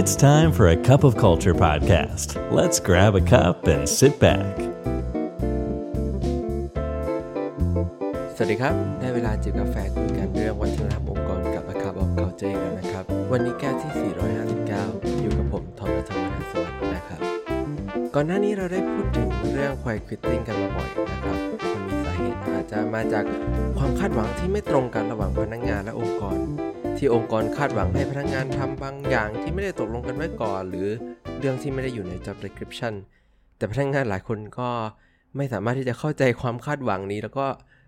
It's time for a cup of culture podcast. Let's grab a cup and sit back. สวัสดีครับ ได้เวลาจิบกาแฟคุยกันเรื่องวัฒนธรรมองค์กรกับ A Cup of Culture แล้วนะครับ วันนี้แก้วที่ 459 อยู่กับผมทอมรัฐวัฒน์สวัสดิ์นะครับ ก่อนหน้านี้เราได้พูดถึงเรื่องควายควิตติ้งกันมาบ่อยนะครับมันมีสาเหตุอาจจะมาจากความคาดหวังที่ไม่ตรงกันระหว่างพนักงานและองค์กร ที่องค์กรคาดหวังให้พนักงานทำบางอย่างที่ไม่ได้ตกลงกันไว้ก่อน หรือเรื่องที่ไม่ได้อยู่ใน job description แต่พนักงานหลายคนก็ไม่สามารถที่จะเข้าใจความคาดหวังนี้ แล้วก็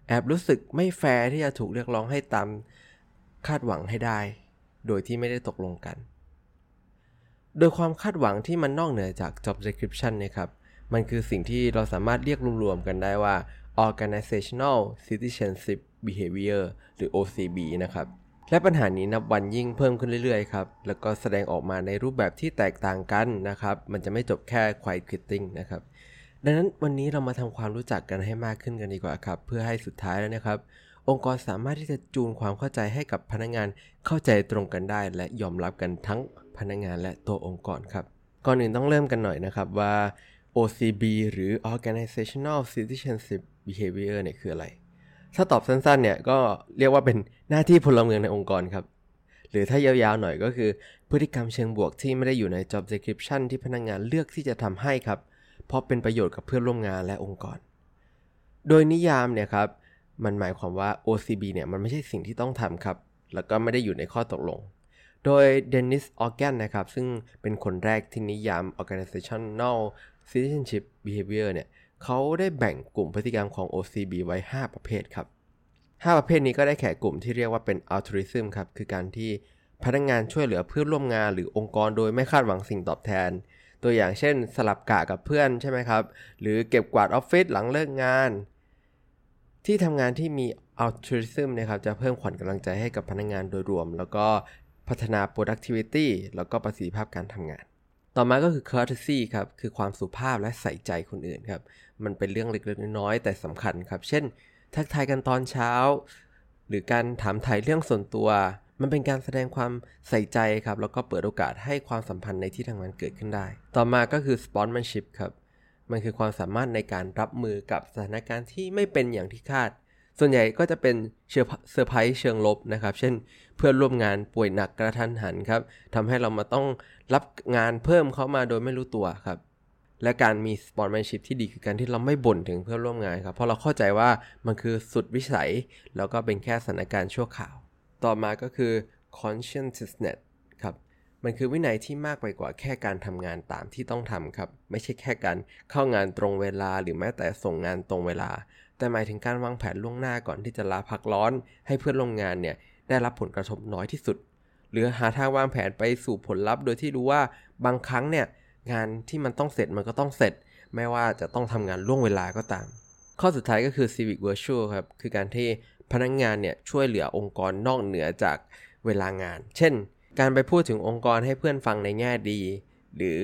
แอบรู้สึกไม่แฟร์ที่จะถูกเรียกร้องให้ตามคาดหวังให้ได้ โดยที่ไม่ได้ตกลงกัน โดยความคาดหวังที่มันนอกเหนือจาก job description นะครับมันคือสิ่งที่เราสามารถเรียกรวมๆกันได้ว่า organizational citizenship behavior หรือ OCB นะครับ และปัญหานี้นับวันยิ่งเพิ่มขึ้นเรื่อยๆครับ แล้วก็แสดงออกมาในรูปแบบที่แตกต่างกันนะครับ มันจะไม่จบแค่ quiet quitting นะครับ ดังนั้นวันนี้เรามาทำความรู้จักกันให้มากขึ้นกันดีกว่าครับ เพื่อให้สุดท้ายแล้วนะครับ องค์กรสามารถที่จะจูนความเข้าใจให้กับพนักงานเข้าใจตรงกันได้ และยอมรับกันทั้งพนักงานและตัวองค์กรครับ ก่อนอื่นต้องเริ่มกันหน่อยนะครับว่า OCB หรือ Organizational Citizenship Behavior เนี่ยคืออะไร ถ้าตอบสั้นๆ เนี่ยก็เรียกว่าเป็นหน้าที่พลเมืองในองค์กรครับ หรือถ้ายาวๆหน่อยก็คือ พฤติกรรมเชิงบวกที่ไม่ได้อยู่ใน job description ที่พนักงงานเลือกที่จะทำให้ครับ เพราะเป็นประโยชน์กับเพื่อนร่วมงานและองค์กร โดยนิยามเนี่ยครับ มันหมายความว่า OCB เนี่ยมันไม่ใช่สิ่งที่ต้องทำครับ แล้วก็ไม่ได้อยู่ในข้อตกลง โดยเดนิสออแกนนะครับ ซึ่งเป็นคนแรกที่นิยาม organizational citizenship behavior เนี่ย เขาได้แบ่งกลุ่มพฤติกรรมของ OCB ไว้ 5 ประเภทครับ 5 ประเภทนี้ก็ได้แก่กลุ่มที่เรียกว่าเป็น altruism ครับ คือการที่พนักงงานช่วยเหลือเพื่อนร่วมงานหรือองค์กรโดยไม่คาดหวังสิ่งตอบแทน ตัวอย่างเช่น สลับกะกับเพื่อนใช่ไหมครับ หรือเก็บกวาดออฟฟิศหลังเลิกงาน ที่ทำงานที่มี altruism นะครับจะเพิ่มขวัญกำลังใจให้กับพนักงานโดยรวม แล้วก็พัฒนา productivity แล้วก็ประสิทธิภาพการทำงาน ต่อมาก็คือ courtesy ครับ คือความสุภาพและใส่ใจคนอื่นครับ มันเป็นเรื่องเล็กๆน้อยๆแต่สำคัญครับ เช่น ทักทายกันตอนเช้า หรือการถามถ่ายเรื่องส่วนตัว มันเป็นการแสดงความใส่ใจครับ แล้วก็เปิดโอกาสให้ความสัมพันธ์ในที่ทำงานเกิดขึ้นได้ ต่อมาก็คือ sportsmanship ครับ มันคือความสามารถในการรับมือกับสถานการณ์ที่ไม่เป็นอย่างที่คาด ส่วนใหญ่ก็จะเป็นเซอร์ไพรส์เชิงลบนะครับ เช่นเพื่อนร่วมงานป่วยหนักกระทันหันครับทำให้เรามาต้องรับงานเพิ่มเข้ามาโดยไม่รู้ตัวครับ และการมี sportsmanship ที่ดีคือการที่เราไม่บ่นถึงเพื่อนร่วมงานครับ เพราะเราเข้าใจว่ามันคือสุดวิสัย แล้วก็เป็นแค่สถานการณ์ชั่วคราว ต่อมาก็คือ conscientiousness ครับ มันคือวินัยที่มากไปกว่าแค่การทำงานตามที่ต้องทำครับ ไม่ใช่แค่การเข้างานตรงเวลาหรือแม้แต่ส่งงานตรงเวลา แต่หมายถึงการวางแผนล่วงหน้าก่อนที่จะลาพักร้อน ให้เพื่อนร่วมงานเนี่ยได้รับผลกระทบน้อยที่สุด หรือหาทางวางแผนไปสู่ผลลัพธ์ โดยที่รู้ว่าบางครั้งเนี่ยงานที่มันต้องเสร็จมันก็ต้องเสร็จ ไม่ว่าจะต้องทำงานล่วงเวลาก็ตาม ข้อสุดท้ายก็คือ civic virtue ครับ คือการที่พนักงงานเนี่ยช่วยเหลือองค์กรนอกเหนือจากเวลางาน เช่น การไปพูดถึงองค์กรให้เพื่อนฟังในแง่ดี หรือ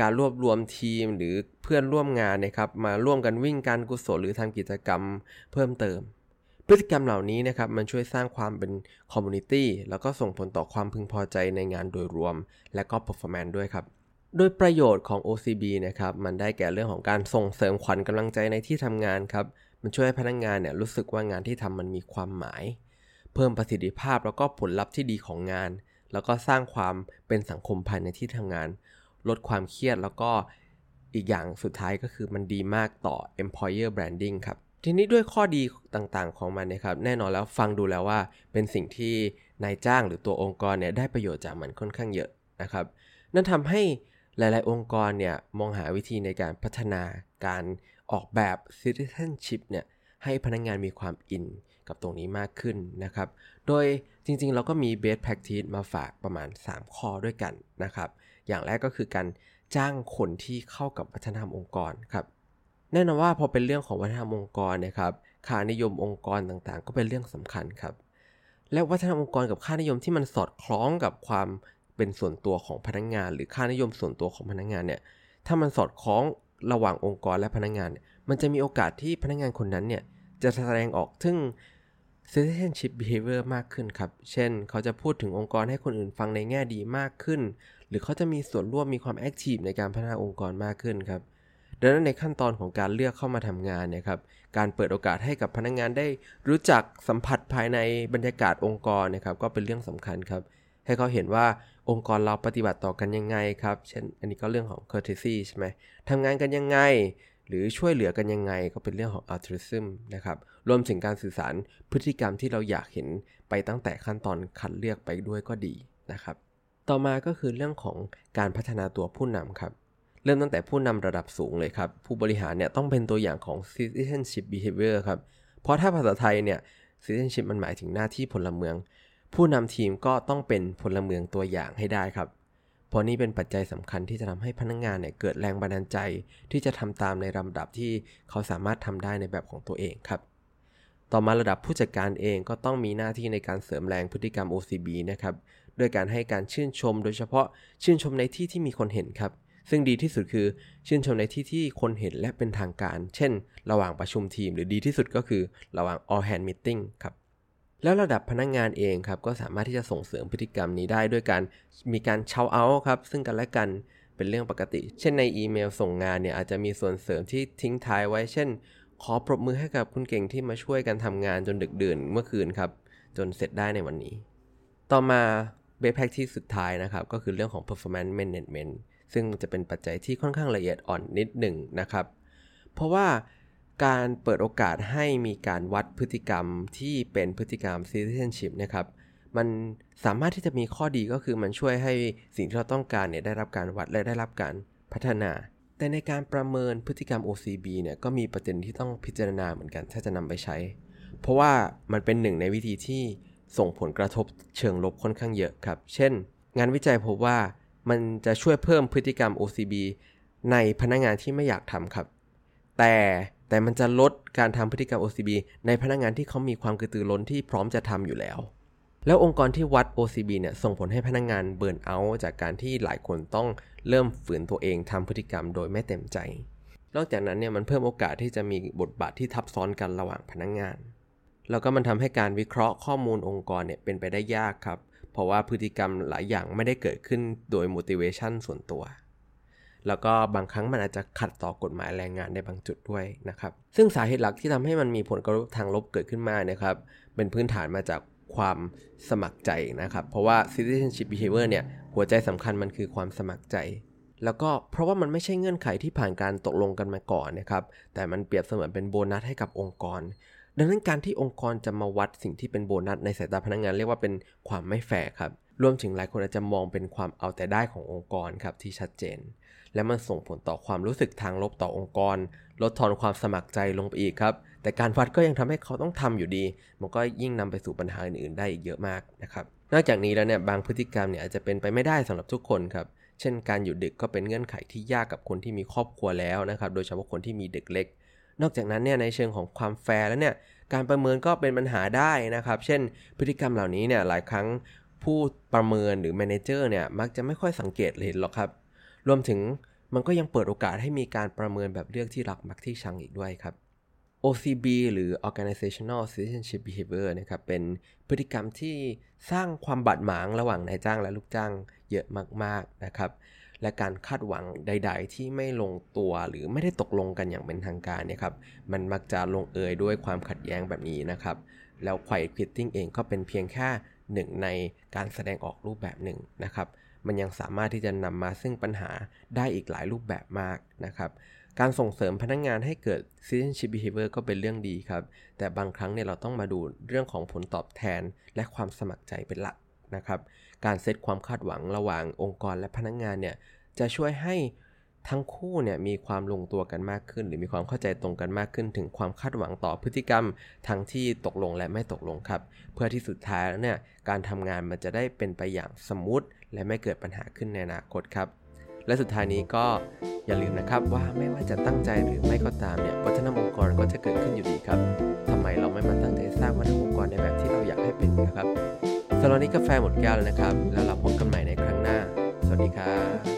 การรวบรวมทีมหรือเพื่อนร่วมงานนะครับมาร่วมกันวิ่งการกุศลหรือทำกิจกรรมเพิ่มเติม พฤติกรรมเหล่านี้นะครับมันช่วยสร้างความเป็น community แล้วก็ส่งผลต่อความพึงพอใจในงานโดยรวม และก็ performance ด้วยครับโดยประโยชน์ของ OCB นะครับมันได้แก่เรื่องของการส่งเสริมขวัญกำลังใจในที่ทำงานครับมันช่วยให้พนักงานเนี่ยรู้สึกว่างานที่ทำมันมีความหมาย เพิ่มประสิทธิภาพแล้วก็ผลลัพธ์ที่ดีของงาน แล้วก็สร้างความเป็นสังคมภายในที่ทำงาน ลดความเครียดแล้วก็อีกอย่างสุดท้ายก็คือมันดีมากต่อ employer branding ครับ ทีนี้ด้วยข้อดีต่างๆของมันนะครับ แน่นอนแล้วฟังดูแล้วว่าเป็นสิ่งที่นายจ้างหรือตัวองค์กรเนี่ยได้ประโยชน์จากมันค่อนข้างเยอะนะครับ นั่นทำให้หลาย ๆ องค์กรเนี่ยมองหาวิธีในการพัฒนาการออกแบบ citizenship เนี่ยให้พนักงงานมีความอินกับตรงนี้มากขึ้นนะครับ โดยจริงๆ เราก็มี best practice มาฝากประมาณ 3 ข้อด้วยกันนะครับ อย่างแรกก็คือการจ้างคนที่เข้ากับวัฒนธรรมองค์กรครับแน่นอนว่าพอเป็นเรื่องของวัฒนธรรมองค์กรนะครับค่านิยมองค์กรต่างๆ ก็เป็นเรื่องสำคัญครับ และวัฒนธรรมองค์กรกับค่านิยมที่มันสอดคล้องกับความเป็นส่วนตัวของพนักงาน หรือค่านิยมส่วนตัวของพนักงานเนี่ยถ้ามันสอดคล้องระหว่างองค์กรและพนักงาน มันจะมีโอกาสที่พนักงานคนนั้นเนี่ยจะแสดงออกถึง citizenship behavior มากขึ้นครับ เช่น เขาจะพูดถึงองค์กรให้คนอื่นฟังในแง่ดีมากขึ้น หรือเขาจะมีส่วนร่วมมีความแอคทีฟในการพัฒนาองค์กรมากขึ้นครับ ดังนั้นในขั้นตอนของการเลือกเข้ามาทำงานเนี่ยครับ การเปิดโอกาสให้กับพนักงงานได้รู้จักสัมผัสภายในบรรยากาศองค์กรนะครับ ก็เป็นเรื่องสำคัญครับ ให้เขาเห็นว่าองค์กรเราปฏิบัติต่อกันยังไงครับ เช่น อันนี้ก็เรื่องของ courtesy ใช่ไหมทำงานกันยังไง หรือช่วยเหลือกันยังไงก็เป็นเรื่องของ altruism นะครับรวมถึงการสื่อสารพฤติกรรมที่เราอยากเห็นไปตั้งแต่ขั้นตอนคัดเลือกไปด้วยก็ดีนะครับ ต่อมาก็คือเรื่องของการพัฒนาตัวผู้นำครับ เริ่มตั้งแต่ผู้นำระดับสูงเลยครับ ผู้บริหารเนี่ยต้องเป็นตัวอย่างของ citizenship behavior ครับเพราะถ้าภาษาไทยเนี่ย citizenship มันหมายถึงหน้าที่พลเมือง ผู้นำทีมก็ต้องเป็นพลเมืองตัวอย่างให้ได้ครับ เพราะนี่เป็นปัจจัยสำคัญที่จะทำให้พนักงงานเนี่ยเกิดแรงบันดาลใจ ที่จะทำตามในลำดับที่เขาสามารถทำได้ในแบบของตัวเองครับ ต่อมาระดับผู้จัดการเองก็ต้องมีหน้าที่ในการเสริมแรงพฤติกรรม OCB นะครับด้วยการให้การชื่นชม โดยเฉพาะชื่นชมในที่ที่มีคนเห็นครับ ซึ่งดีที่สุดคือชื่นชมในที่ที่คนเห็นและเป็นทางการ เช่น ระหว่างประชุมทีม หรือดีที่สุดก็คือระหว่าง all hand meeting ครับ แล้วระดับพนักงงานเองครับก็สามารถที่จะส่งเสริมพฤติกรรมนี้ได้ด้วยการมีการเชาเอาครับซึ่งกันและกันเป็นเรื่องปกติ เช่นในอีเมลส่งงานเนี่ยอาจจะมีส่วนเสริมที่ทิ้งท้ายไว้ เช่น ขอปรบมือให้กับคุณเก่งที่มาช่วยกันทำงานจนดึกดื่นเมื่อคืนครับจนเสร็จได้ในวันนี้ ต่อมาเบสแพ็กที่สุดท้ายนะครับก็คือเรื่องของ performance management ซึ่งจะเป็นปัจจัยที่ค่อนข้างละเอียดอ่อนนิดหนึ่งนะครับ เพราะว่า การเปิดโอกาสให้มีการวัดพฤติกรรมที่เป็นพฤติกรรม citizenship นะครับ มันสามารถที่จะมีข้อดีก็คือมันช่วยให้สิ่งที่เราต้องการเนี่ยได้รับการวัดและได้รับการพัฒนา แต่ในการประเมินพฤติกรรม OCB เนี่ยก็มีประเด็นที่ต้องพิจารณาเหมือนกันถ้าจะนำไปใช้ เพราะว่ามันเป็นหนึ่งในวิธีที่ส่งผลกระทบเชิงลบค่อนข้างเยอะครับ เช่น งานวิจัยพบว่ามันจะช่วยเพิ่มพฤติกรรม OCB ในพนักงานที่ไม่อยากทำครับ แต่ แต่มันจะลดการทำพฤติกรรม OCB ในพนักงานที่เขามีความกระตือร้นที่พร้อมจะทำอยู่แล้ว แล้วองค์กรที่วัด OCB เนี่ยส่งผลให้พนักงานเบิร์นเอาท์จากการที่หลายคนต้องเริ่มฝืนตัวเองทำพฤติกรรมโดยไม่เต็มใจ นอกจากนั้นเนี่ยมันเพิ่มโอกาสที่จะมีบทบาทที่ทับซ้อนกันระหว่างพนักงาน แล้วก็มันทำให้การวิเคราะห์ข้อมูลองค์กรเนี่ยเป็นไปได้ยากครับ เพราะว่าพฤติกรรมหลายอย่างไม่ได้เกิดขึ้นโดย motivation ส่วนตัว แล้วก็บางครั้งมันอาจจะขัดต่อกฎหมายแรงงานในบางจุดด้วยนะครับ ซึ่งสาเหตุหลักที่ทำให้มันมีผลกระทบทางลบเกิดขึ้นมานะครับ เป็นพื้นฐานมาจากความสมัครใจนะครับ เพราะว่า citizenship behavior เนี่ย หัวใจสำคัญมันคือความสมัครใจ แล้วก็เพราะว่ามันไม่ใช่เงื่อนไขที่ผ่านการตกลงกันมาก่อนนะครับ แต่มันเปรียบเสมือนเป็นโบนัสให้กับองค์กร ดังนั้นการที่องค์กรจะมาวัดสิ่งที่เป็นโบนัสในสายตาพนักงงานเรียกว่าเป็นความไม่แฟร์ครับ รวมถึงหลายคนอาจจะมองเป็นความเอาแต่ได้ขององค์กรครับที่ชัดเจน และมันส่งผลต่อความรู้สึกทางลบต่อองค์กร ลดทอนความสมัครใจลงไปอีกครับ แต่การวัดก็ยังทำให้เขาต้องทำอยู่ดี มันก็ยิ่งนำไปสู่ปัญหาอื่นๆได้อีกเยอะมากนะครับ นอกจากนี้แล้วเนี่ยบางพฤติกรรมเนี่ยอาจจะเป็นไปไม่ได้สำหรับทุกคนครับ เช่น การอยู่ดึกก็เป็นเงื่อนไขที่ยากกับคนที่มีครอบครัวแล้วนะครับ โดยเฉพาะคนที่มีเด็กเล็ก นอกจากนั้นเนี่ยในเชิงของความแฟร์แล้วเนี่ยการประเมินก็เป็นปัญหาได้นะครับ เช่น พฤติกรรมเหล่านี้เนี่ยหลายครั้งผู้ประเมินหรือแมเนเจอร์เนี่ยมักจะไม่ค่อยสังเกตเห็นหรอกครับ รวมถึงมันก็ยังเปิดโอกาสให้มีการประเมินแบบเลือกที่รักมักที่ชังอีกด้วยครับ OCB หรือ Organizational Citizenship Behavior นะครับ เป็นพฤติกรรมที่สร้างความบาดหมางระหว่างนายจ้างและลูกจ้างเยอะมาก ๆ นะครับ และการคาดหวังใด ๆ ที่ไม่ลงตัวหรือไม่ได้ตกลงกันอย่างเป็นทางการเนี่ยครับ มันมักจะลงเอยด้วยความขัดแย้งแบบนี้นะครับ แล้ว Quiet Quitting เองก็เป็นเพียงแค่หนึ่งในการแสดงออกรูปแบบหนึ่งนะครับ มันยังสามารถที่จะนำมาซึ่งปัญหาได้อีกหลายรูปแบบมากนะครับการส่งเสริมพนักงงานให้เกิด citizenship behavior ก็เป็นเรื่องดีครับ แต่บางครั้งเนี่ยเราต้องมาดูเรื่องของผลตอบแทนและความสมัครใจเป็นหลักนะครับ การเซตความคาดหวังระหว่างองค์กรและพนักงงานเนี่ยจะช่วยให้ ทั้งคู่เนี่ยมีความลงตัวกันมากขึ้น หรือมีความเข้าใจตรงกันมากขึ้น ถึงความคาดหวังต่อพฤติกรรม ทั้งที่ตกลงและไม่ตกลงครับ เพื่อที่สุดท้ายแล้วเนี่ยการทำงานมันจะได้เป็นไปอย่างสมูทและไม่เกิดปัญหาขึ้นในอนาคตครับ และสุดท้ายนี้ก็อย่าลืมนะครับว่าไม่ว่าจะตั้งใจหรือไม่ก็ตามเนี่ยวัฒนธรรมองค์กรก็จะเกิดขึ้นอยู่ดีครับทำไมเราไม่มาตั้งใจสร้างวัฒนธรรมองค์กรในแบบที่เราอยากให้เป็นนะครับสำหรับนี้กาแฟหมดแก้วแล้วนะครับ แล้วเราพบกันใหม่ในครั้งหน้า สวัสดีครับ